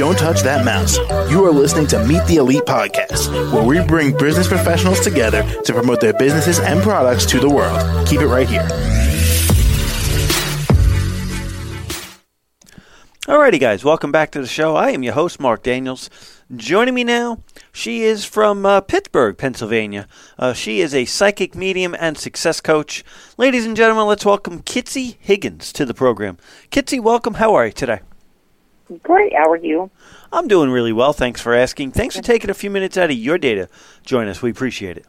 Don't touch that mouse. You are listening to Meet the Elite Podcast, where we bring business professionals together to promote their businesses and products to the world. Keep it right here. Alrighty, guys, welcome back to the show. I am your host, Mark Daniels. Joining me now, she is from uh, Pittsburgh, Pennsylvania. Uh, she is a psychic medium and success coach. Ladies and gentlemen, let's welcome Kitsy Higgins to the program. Kitsy, welcome. How are you today? Great. How are you? I'm doing really well. Thanks for asking. Thanks for taking a few minutes out of your day to join us. We appreciate it.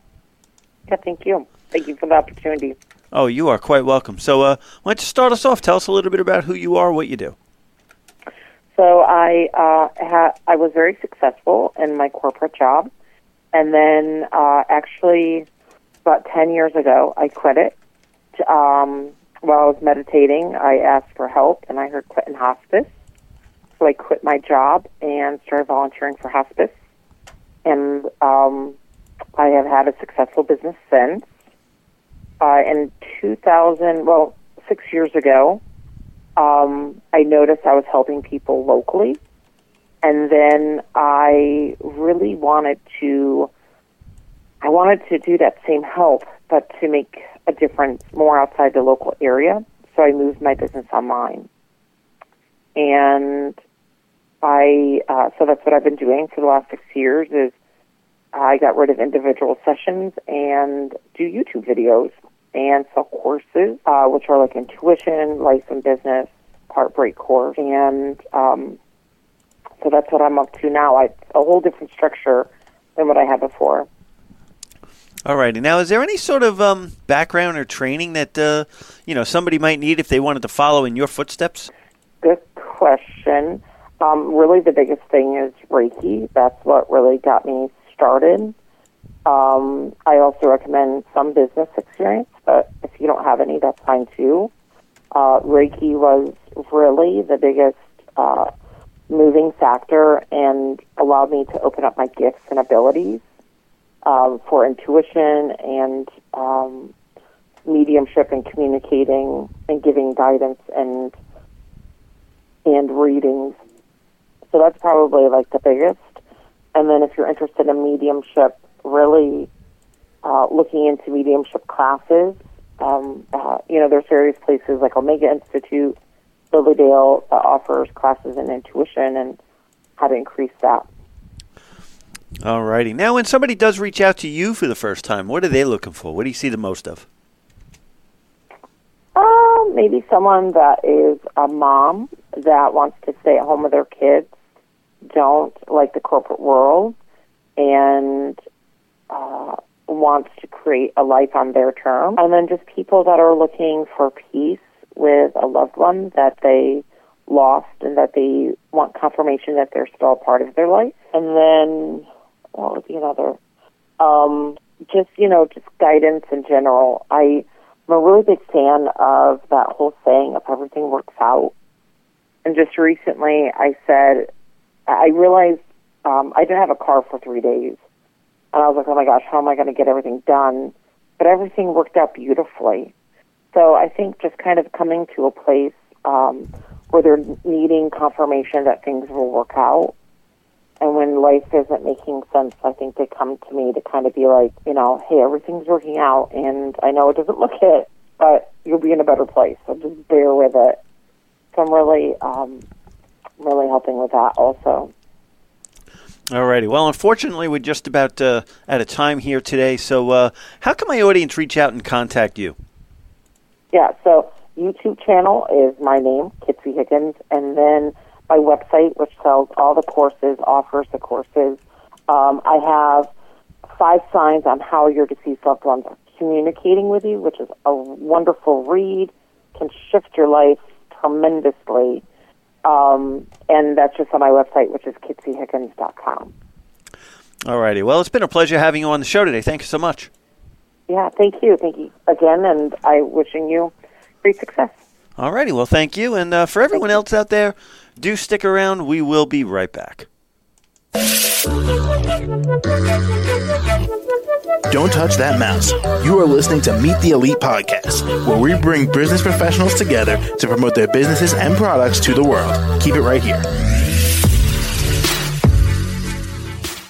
Yeah, thank you. Thank you for the opportunity. Oh, you are quite welcome. So, uh, why don't you start us off? Tell us a little bit about who you are, what you do. So I uh, ha- I was very successful in my corporate job, and then uh, actually about ten years ago I quit it. Um, while I was meditating, I asked for help, and I heard quit in hospice. So I quit my job and started volunteering for hospice, and um, I have had a successful business since. Uh, in 2000, well, six years ago, um, I noticed I was helping people locally, and then I really wanted to. I wanted to do that same help, but to make a difference more outside the local area. So I moved my business online, and I. Uh, so that's what I've been doing for the last six years. Is I got rid of individual sessions and do YouTube videos and sell courses, uh, which are like intuition, life and business, heartbreak course, and um, so that's what I'm up to now. I a whole different structure than what I had before. All righty. Now, is there any sort of um, background or training that uh, you know somebody might need if they wanted to follow in your footsteps? Good question. Um, really, the biggest thing is Reiki. That's what really got me started. Um, I also recommend some business experience, but if you don't have any, that's fine too. Uh, Reiki was really the biggest uh, moving factor and allowed me to open up my gifts and abilities um, for intuition and um, mediumship and communicating and giving guidance and and readings. So that's probably like the biggest. And then if you're interested in mediumship, really uh, looking into mediumship classes. Um, uh, you know, there's various places like Omega Institute, Lilydale that offers classes in intuition and how to increase that. All righty. Now, when somebody does reach out to you for the first time, what are they looking for? What do you see the most of? Um, maybe someone that is a mom that wants to stay at home with their kids, don't like the corporate world, and uh, wants to create a life on their terms. And then just people that are looking for peace with a loved one that they lost and that they want confirmation that they're still a part of their life. And then what would be another? Um, just, you know, just guidance in general. I, I'm a really big fan of that whole saying, if everything works out. And just recently I said, I realized um, I didn't have a car for three days. And I was like, oh my gosh, how am I going to get everything done? But everything worked out beautifully. So I think just kind of coming to a place um, where they're needing confirmation that things will work out. And when life isn't making sense, I think they come to me to kind of be like, you know, hey, everything's working out, and I know it doesn't look it, but you'll be in a better place. So just bear with it. So I'm really, um, really helping with that also. Alrighty. Well, unfortunately, we're just about uh, out of time here today. So, uh, how can my audience reach out and contact you? Yeah, so YouTube channel is my name, Kitsy Higgins, and then my website, which sells all the courses, offers the courses. Um, I have five signs on how your deceased loved ones are communicating with you, which is a wonderful read, can shift your life tremendously. Um, and that's just on my website, which is kitsyhiggins.com. Alrighty. Well, it's been a pleasure having you on the show today. Thank you so much. Yeah, thank you. Thank you again, and I wishing you great success. All righty. Well, thank you. And uh, for everyone else out there, do stick around. We will be right back. Don't touch that mouse. You are listening to Meet the Elite Podcast, where we bring business professionals together to promote their businesses and products to the world. Keep it right here.